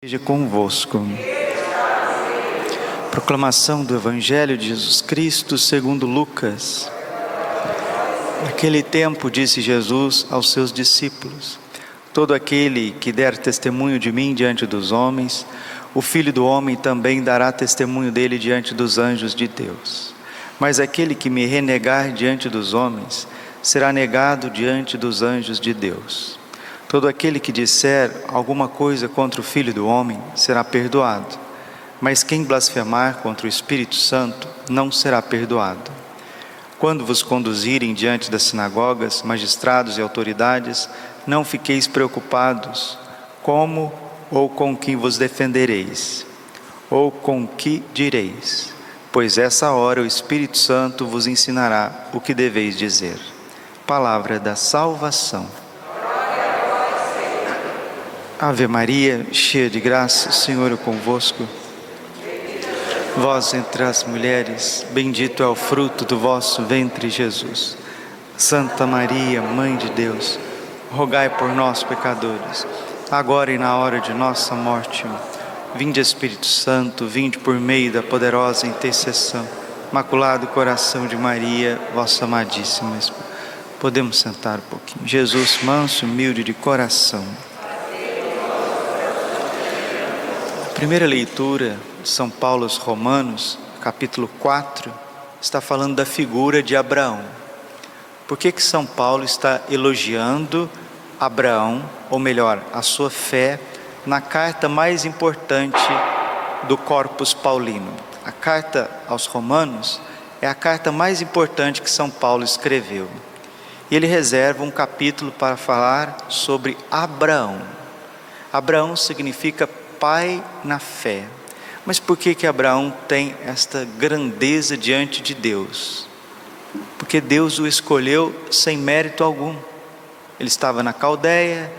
Seja convosco. Proclamação do Evangelho de Jesus Cristo segundo Lucas. Naquele tempo disse Jesus aos seus discípulos: Todo aquele que der testemunho de mim diante dos homens, o Filho do homem também dará testemunho dele diante dos anjos de Deus. Mas aquele que me renegar diante dos homens, será negado diante dos anjos de Deus. Todo aquele que disser alguma coisa contra o Filho do Homem será perdoado, mas quem blasfemar contra o Espírito Santo não será perdoado. Quando vos conduzirem diante das sinagogas, magistrados e autoridades, não fiqueis preocupados como ou com quem vos defendereis, ou com que direis, pois essa hora o Espírito Santo vos ensinará o que deveis dizer. Palavra da salvação. Ave Maria, cheia de graça, o Senhor é convosco. Vós entre as mulheres, bendito é o fruto do vosso ventre, Jesus. Santa Maria, Mãe de Deus, rogai por nós, pecadores, agora e na hora de nossa morte. Vinde, Espírito Santo, vinde por meio da poderosa intercessão. Maculado coração de Maria, vossa amadíssima. Podemos sentar um pouquinho. Jesus, manso, humilde de coração. Primeira leitura de São Paulo aos Romanos, capítulo 4, está falando da figura de Abraão. Por que que São Paulo está elogiando Abraão, ou melhor, a sua fé, na carta mais importante do Corpus Paulino? A carta aos Romanos é a carta mais importante que São Paulo escreveu. E ele reserva um capítulo para falar sobre Abraão. Abraão significa pai na fé. Mas por que que Abraão tem esta grandeza diante de Deus? Porque Deus o escolheu sem mérito algum. Ele estava na Caldeia,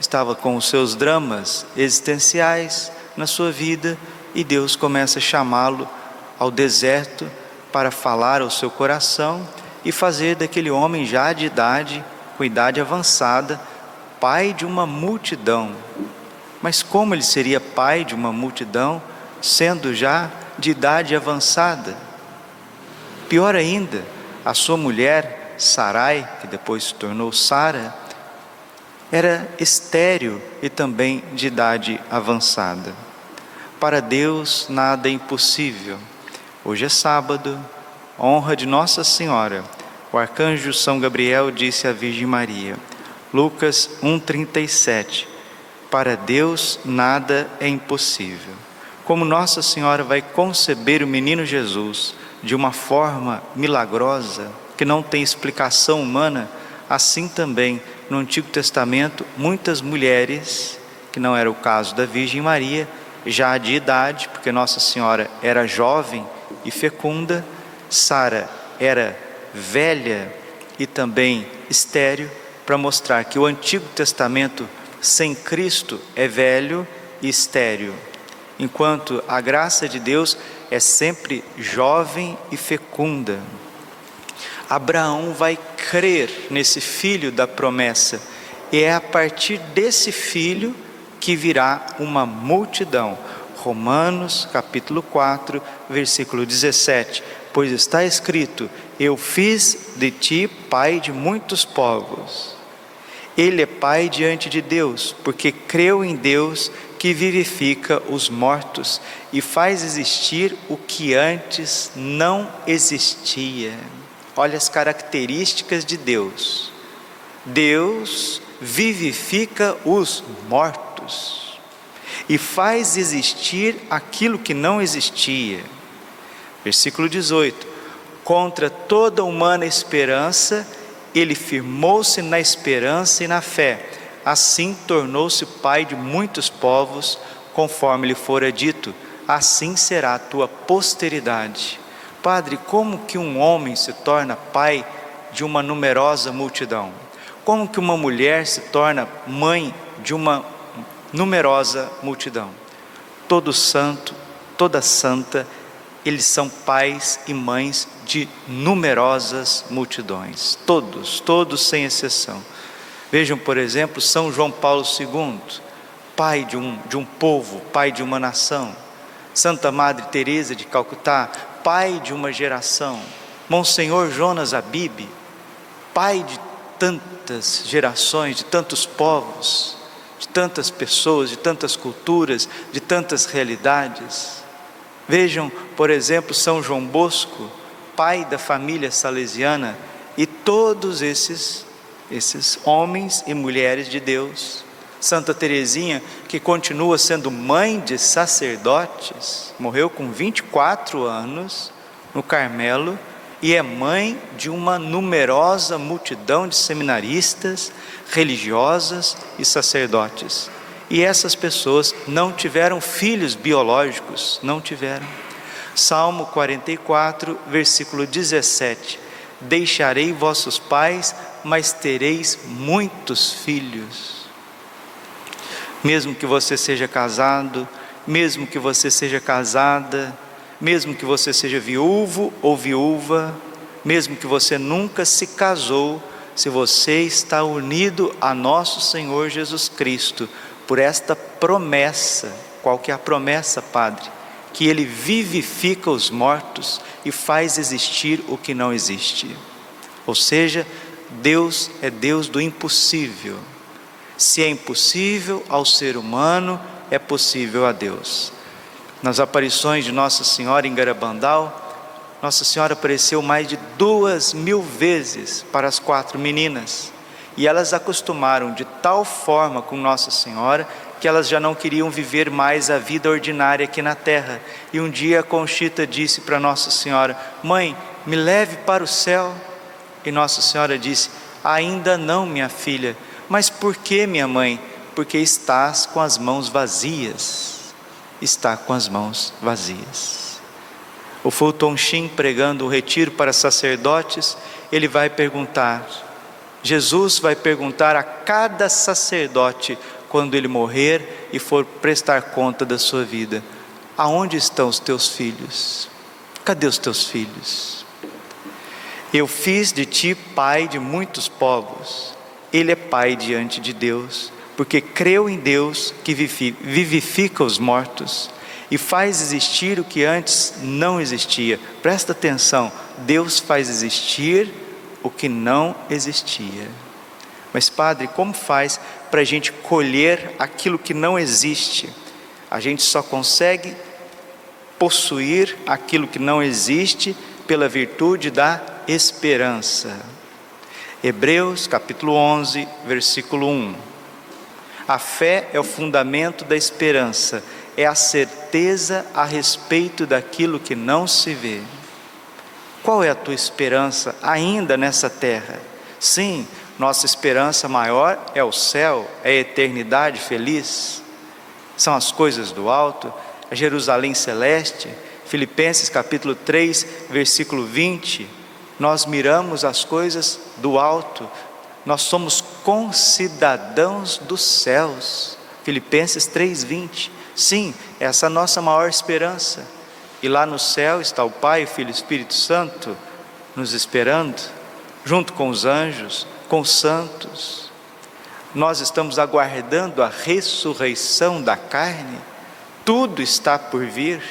estava com os seus dramas existenciais na sua vida e Deus começa a chamá-lo ao deserto para falar ao seu coração e fazer daquele homem já de idade, com idade avançada, pai de uma multidão, mas como ele seria pai de uma multidão, sendo já de idade avançada? Pior ainda, a sua mulher, Sarai, que depois se tornou Sara, era estéril e também de idade avançada. Para Deus nada é impossível. Hoje é sábado, honra de Nossa Senhora. O arcanjo São Gabriel disse à Virgem Maria. Lucas 1:37 para Deus nada é impossível. Como Nossa Senhora vai conceber o menino Jesus de uma forma milagrosa, que não tem explicação humana, assim também no Antigo Testamento, muitas mulheres, que não era o caso da Virgem Maria, já de idade, porque Nossa Senhora era jovem e fecunda, Sara era velha e também estéril, para mostrar que o Antigo Testamento sem Cristo é velho e estéril, enquanto a graça de Deus é sempre jovem e fecunda. Abraão vai crer nesse filho da promessa, e é a partir desse filho que virá uma multidão. Romanos capítulo 4, versículo 17. Pois está escrito: Eu fiz de ti pai de muitos povos. Ele é Pai diante de Deus, porque creu em Deus que vivifica os mortos e faz existir o que antes não existia. Olha as características de Deus. Deus vivifica os mortos e faz existir aquilo que não existia. Versículo 18: Contra toda humana esperança, ele firmou-se na esperança e na fé, assim tornou-se pai de muitos povos, conforme lhe fora dito: assim será a tua posteridade. Padre, como que um homem se torna pai de uma numerosa multidão? Como que uma mulher se torna mãe de uma numerosa multidão? Todo santo, toda santa eles são pais e mães de numerosas multidões, todos, todos sem exceção. Vejam, por exemplo, São João Paulo II, pai de um, de um povo, pai de uma nação. Santa Madre Teresa de Calcutá, pai de uma geração. Monsenhor Jonas Abib, pai de tantas gerações, de tantos povos, de tantas pessoas, de tantas culturas, de tantas realidades. Vejam, por exemplo, São João Bosco, pai da família salesiana, e todos esses esses homens e mulheres de Deus. Santa Teresinha, que continua sendo mãe de sacerdotes, morreu com 24 anos no Carmelo e é mãe de uma numerosa multidão de seminaristas, religiosas e sacerdotes. E essas pessoas não tiveram filhos biológicos, não tiveram. Salmo 44, versículo 17: Deixarei vossos pais, mas tereis muitos filhos. Mesmo que você seja casado, mesmo que você seja casada, mesmo que você seja viúvo ou viúva, mesmo que você nunca se casou, se você está unido a nosso Senhor Jesus Cristo, por esta promessa, qual que é a promessa, Padre? Que Ele vivifica os mortos e faz existir o que não existe. Ou seja, Deus é Deus do impossível. Se é impossível ao ser humano, é possível a Deus. Nas aparições de Nossa Senhora em Garabandal, Nossa Senhora apareceu mais de duas mil vezes para as quatro meninas. E elas acostumaram de tal forma com Nossa Senhora que elas já não queriam viver mais a vida ordinária aqui na terra. E um dia a Conchita disse para Nossa Senhora: Mãe, me leve para o céu. E Nossa Senhora disse: Ainda não, minha filha. Mas por que, minha mãe? Porque estás com as mãos vazias. Está com as mãos vazias. O Fulton Sheen pregando o retiro para sacerdotes, ele vai perguntar, Jesus vai perguntar a cada sacerdote quando ele morrer e for prestar conta da sua vida: aonde estão os teus filhos? Cadê os teus filhos? Eu fiz de ti pai de muitos povos. Ele é pai diante de Deus, porque creu em Deus que vivifica os mortos e faz existir o que antes não existia. Presta atenção: Deus faz existir o que não existia. Mas, Padre, como faz para a gente colher aquilo que não existe? A gente só consegue possuir aquilo que não existe pela virtude da esperança. Hebreus capítulo 11, versículo 1. A fé é o fundamento da esperança, é a certeza a respeito daquilo que não se vê. Qual é a tua esperança ainda nessa terra? Sim, nossa esperança maior é o céu, é a eternidade feliz, são as coisas do alto, a Jerusalém celeste. Filipenses capítulo 3, versículo 20 nós miramos as coisas do alto, nós somos concidadãos dos céus. Filipenses 3:20. Sim, essa é a nossa maior esperança. E lá no céu está o Pai, o Filho e o Espírito Santo nos esperando, junto com os anjos, com os santos. Nós estamos aguardando a ressurreição da carne. Tudo está por vir,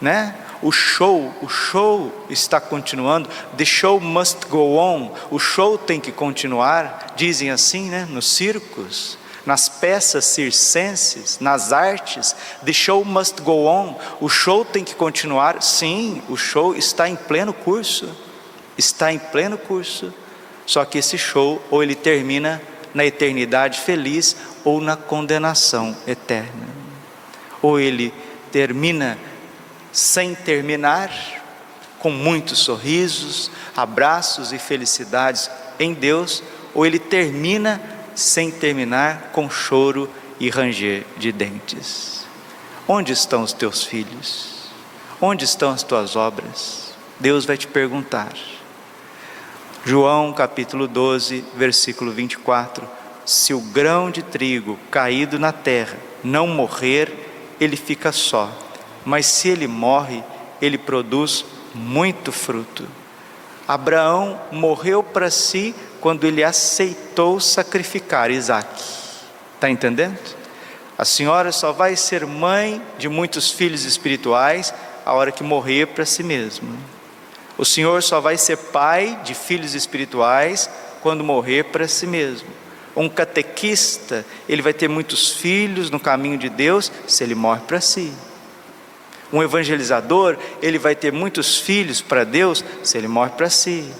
né? o show, o show está continuando, the show must go on, o show tem que continuar, dizem assim, né, nos circos, nas peças circenses, nas artes, the show must go on, o show tem que continuar, sim, o show está em pleno curso, está em pleno curso, só que esse show ou ele termina na eternidade feliz ou na condenação eterna, ou ele termina sem terminar, com muitos sorrisos, abraços e felicidades em Deus, ou ele termina sem terminar com choro e ranger de dentes. Onde estão os teus filhos? Onde estão as tuas obras? Deus vai te perguntar. João capítulo 12, versículo 24: Se o grão de trigo caído na terra não morrer, ele fica só mas se ele morre, ele produz muito fruto. Abraão morreu para si quando ele aceitou sacrificar Isaac. Está entendendo? A senhora só vai ser mãe de muitos filhos espirituais a hora que morrer para si mesma. O senhor só vai ser pai de filhos espirituais quando morrer para si mesmo. Um catequista, ele vai ter muitos filhos no caminho de Deus se ele morre para si. Um evangelizador, ele vai ter muitos filhos para Deus se ele morre para si.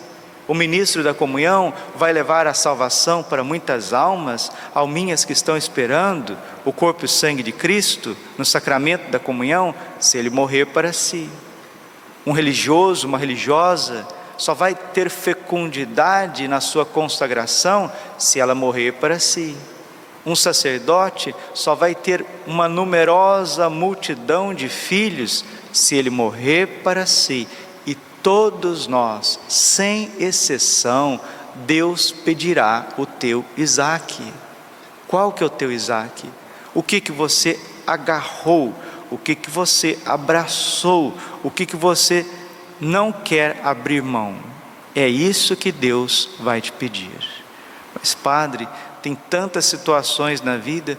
O ministro da comunhão vai levar a salvação para muitas almas, alminhas que estão esperando o corpo e o sangue de Cristo no sacramento da comunhão, se ele morrer para si. Um religioso, uma religiosa, só vai ter fecundidade na sua consagração se ela morrer para si. Um sacerdote só vai ter uma numerosa multidão de filhos se ele morrer para si. Todos nós, sem exceção, Deus pedirá o teu Isaac. Qual que é o teu Isaac? O que que você agarrou? O que que você abraçou? O que que você não quer abrir mão? É isso que Deus vai te pedir. Mas, Padre, tem tantas situações na vida.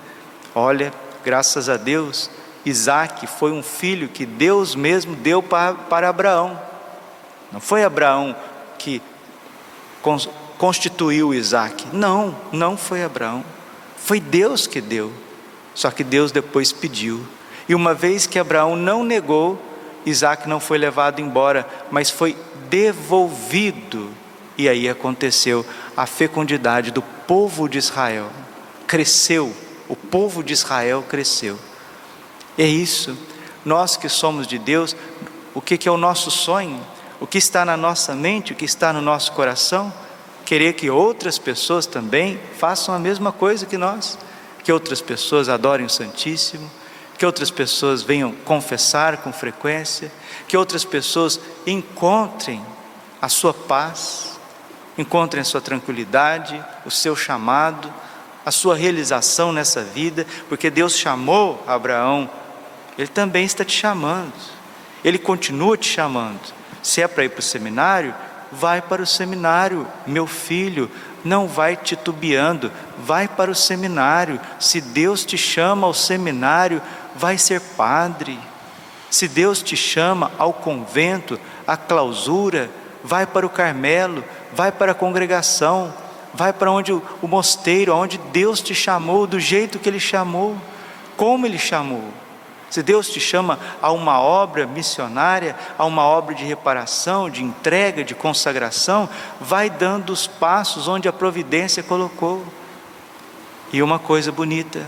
Olha, graças a Deus, Isaac foi um filho que Deus mesmo deu para, para Abraão. Não foi Abraão que constituiu Isaac. Não, não foi Abraão. Foi Deus que deu. Só que Deus depois pediu. E uma vez que Abraão não negou, Isaac não foi levado embora, mas foi devolvido. E aí aconteceu a fecundidade do povo de Israel. Cresceu, o povo de Israel cresceu. É isso. Nós que somos de Deus, o que, que é o nosso sonho? O que está na nossa mente, o que está no nosso coração? Querer que outras pessoas também façam a mesma coisa que nós, que outras pessoas adorem o Santíssimo, que outras pessoas venham confessar com frequência, que outras pessoas encontrem a sua paz, encontrem a sua tranquilidade, o seu chamado, a sua realização nessa vida, porque Deus chamou Abraão, Ele também está te chamando, Ele continua te chamando. Se é para ir para o seminário, vai para o seminário, meu filho, não vai titubeando, vai para o seminário. Se Deus te chama ao seminário, vai ser padre. Se Deus te chama ao convento, à clausura, vai para o Carmelo, vai para a congregação, vai para onde o, mosteiro, onde Deus te chamou, do jeito que Ele chamou, como Ele chamou. Se Deus te chama a uma obra missionária, a uma obra de reparação, de entrega, de consagração, vai dando os passos onde a providência colocou. E uma coisa bonita,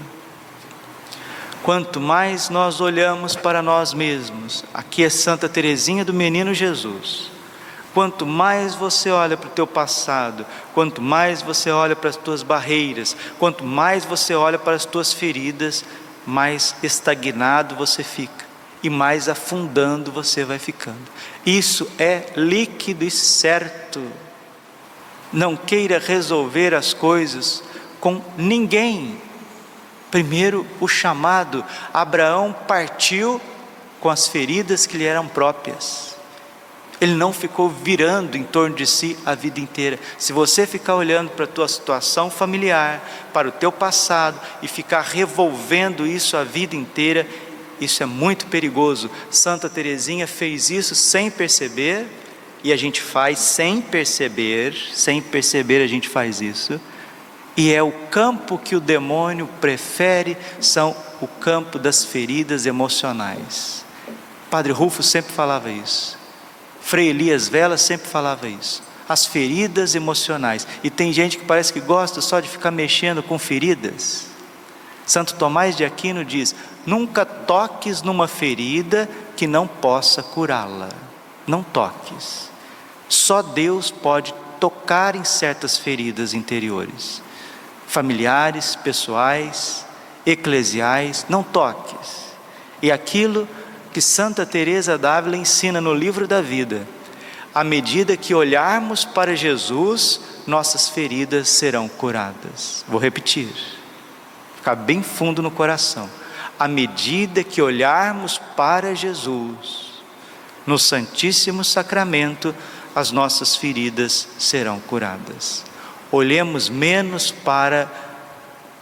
quanto mais nós olhamos para nós mesmos, aqui é Santa Teresinha do Menino Jesus, Quanto mais você olha para o teu passado, quanto mais você olha para as tuas barreiras, quanto mais você olha para as tuas feridas, mais estagnado você fica e mais afundando você vai ficando. Isso é líquido e certo. Não queira resolver as coisas com ninguém. Primeiro, o chamado. Abraão partiu com as feridas que lhe eram próprias. Ele não ficou virando em torno de si a vida inteira. Se você ficar olhando para a tua situação familiar, para o teu passado e ficar revolvendo isso a vida inteira, isso é muito perigoso. Santa Teresinha fez isso sem perceber, e a gente faz sem perceber, sem perceber a gente faz isso. E é o campo que o demônio prefere, são o campo das feridas emocionais. Padre Rufo sempre falava isso. Frei Elias Vela sempre falava isso. As feridas emocionais. E tem gente que parece que gosta só de ficar mexendo com feridas. Santo Tomás de Aquino diz: nunca toques numa ferida que não possa curá-la. Não toques. Só Deus pode tocar em certas feridas interiores, familiares, pessoais, eclesiais. Não toques. E aquilo que Santa Teresa d'Ávila ensina no livro da vida. À medida que olharmos para Jesus, nossas feridas serão curadas. Vou repetir. Ficar bem fundo no coração. À medida que olharmos para Jesus, no Santíssimo Sacramento, as nossas feridas serão curadas. Olhemos menos para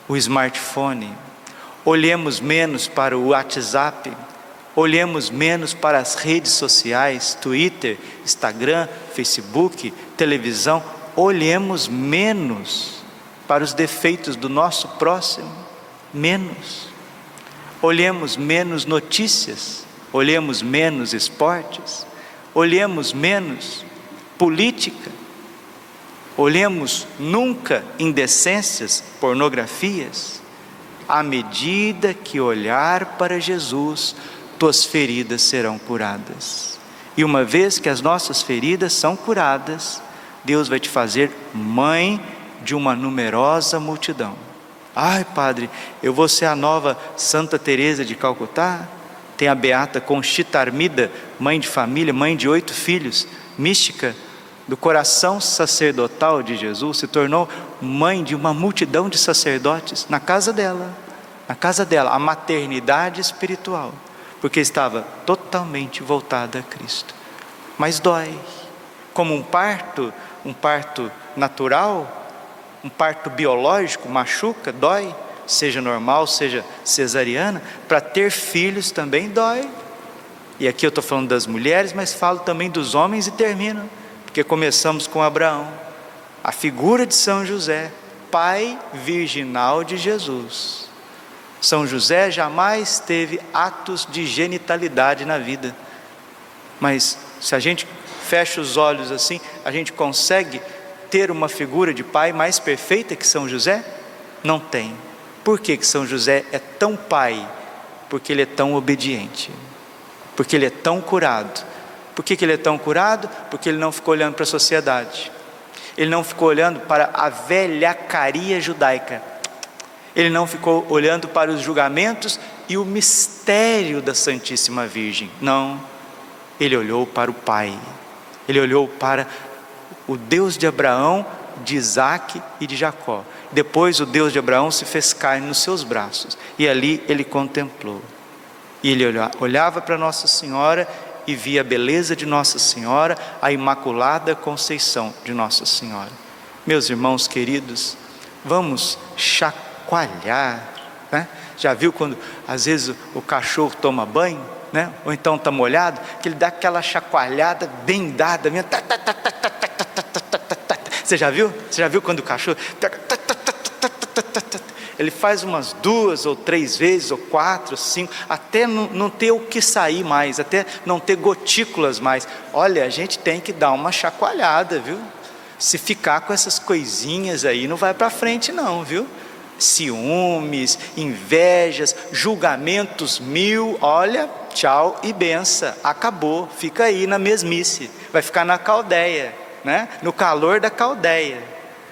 o smartphone, olhemos menos para o WhatsApp, olhemos menos para as redes sociais, Twitter, Instagram, Facebook, televisão, olhemos menos para os defeitos do nosso próximo, menos. Olhemos menos notícias, olhemos menos esportes, olhemos menos política, olhemos nunca indecências, pornografias. À medida que olhar para Jesus, tuas feridas serão curadas. E uma vez que as nossas feridas são curadas, Deus vai te fazer mãe de uma numerosa multidão. Ai, padre, eu vou ser a nova Santa Teresa de Calcutá? Tem a beata Conchita Armida, mãe de família, mãe de oito filhos, mística do coração sacerdotal de Jesus, se tornou mãe de uma multidão de sacerdotes na casa dela, na casa dela, a maternidade espiritual, porque estava totalmente voltada a Cristo. Mas dói, como um parto, um parto natural, um parto biológico, machuca, dói, seja normal, seja cesariana, para ter filhos também dói. E aqui eu estou falando das mulheres, mas falo também dos homens e termino, porque começamos com Abraão, a figura de São José, pai virginal de Jesus. São José jamais teve atos de genitalidade na vida, mas se a gente fecha os olhos assim, a gente consegue ter uma figura de pai mais perfeita que São José? Não tem. Por que, que São José é tão pai? Porque ele é tão obediente, porque ele é tão curado. Por que, que ele é tão curado? Porque ele não ficou olhando para a sociedade, ele não ficou olhando para a velhacaria judaica, ele não ficou olhando para os julgamentos e o mistério da Santíssima Virgem. Não, ele olhou para o Pai, ele olhou para o Deus de Abraão, de Isaac e de Jacó. Depois o Deus de Abraão se fez carne nos seus braços e ali ele contemplou. E ele olhava para Nossa Senhora e via a beleza de Nossa Senhora, a imaculada conceição de Nossa Senhora. Meus irmãos queridos, vamos chacoalhar, chacoalhar. Né? Já viu quando às vezes o cachorro toma banho, né? ou então está molhado, que ele dá aquela chacoalhada bem dada mesmo. Você já viu? Você já viu quando o cachorro. Ele faz umas duas ou três vezes, ou quatro, cinco, até não, não ter o que sair mais, até não ter gotículas mais. Olha, a gente tem que dar uma chacoalhada, viu? Se ficar com essas coisinhas aí, não vai para frente, não, viu? Ciúmes, invejas, julgamentos mil, olha, tchau e benção, acabou, fica aí na mesmice, vai ficar na caldeia, né? no calor da caldeia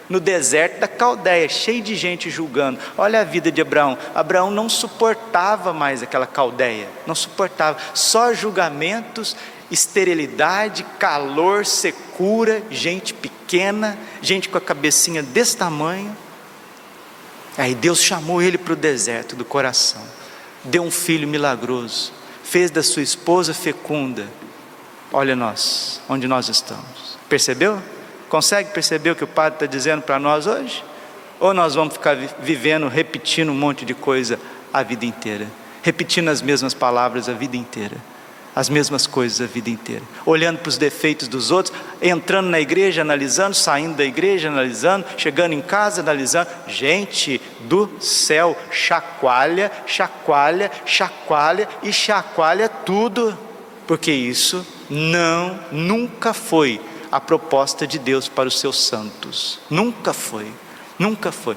no deserto da Caldeia, cheio de gente julgando. Olha a vida de Abraão. Abraão não suportava mais aquela Caldeia, não suportava. Só julgamentos, esterilidade, calor, secura, gente pequena, gente com a cabecinha desse tamanho. Aí Deus chamou ele para o deserto do coração, deu um filho milagroso, fez da sua esposa fecunda. Olha nós, onde nós estamos. Percebeu? Consegue perceber o que o Padre está dizendo para nós hoje? Ou nós vamos ficar vivendo, repetindo um monte de coisa a vida inteira, repetindo as mesmas palavras a vida inteira, as mesmas coisas a vida inteira, olhando para os defeitos dos outros, entrando na igreja analisando, saindo da igreja analisando, chegando em casa analisando. Gente do céu, chacoalha, chacoalha, chacoalha e chacoalha tudo, porque isso não, nunca foi a proposta de Deus para os seus santos. Nunca foi, nunca foi.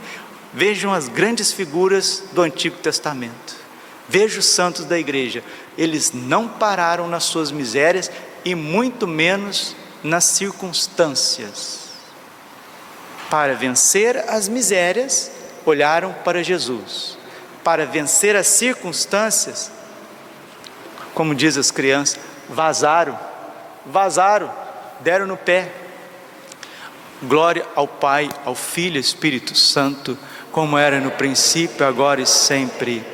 Vejam as grandes figuras do Antigo Testamento. Veja os santos da igreja. Eles não pararam nas suas misérias e muito menos nas circunstâncias. Para vencer as misérias, olharam para Jesus. Para vencer as circunstâncias, como diz as crianças, vazaram, vazaram deram no pé. Glória ao Pai, ao Filho Espírito Santo, como era no princípio, agora e sempre.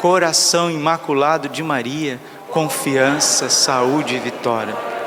Coração imaculado de Maria, confiança, saúde e vitória.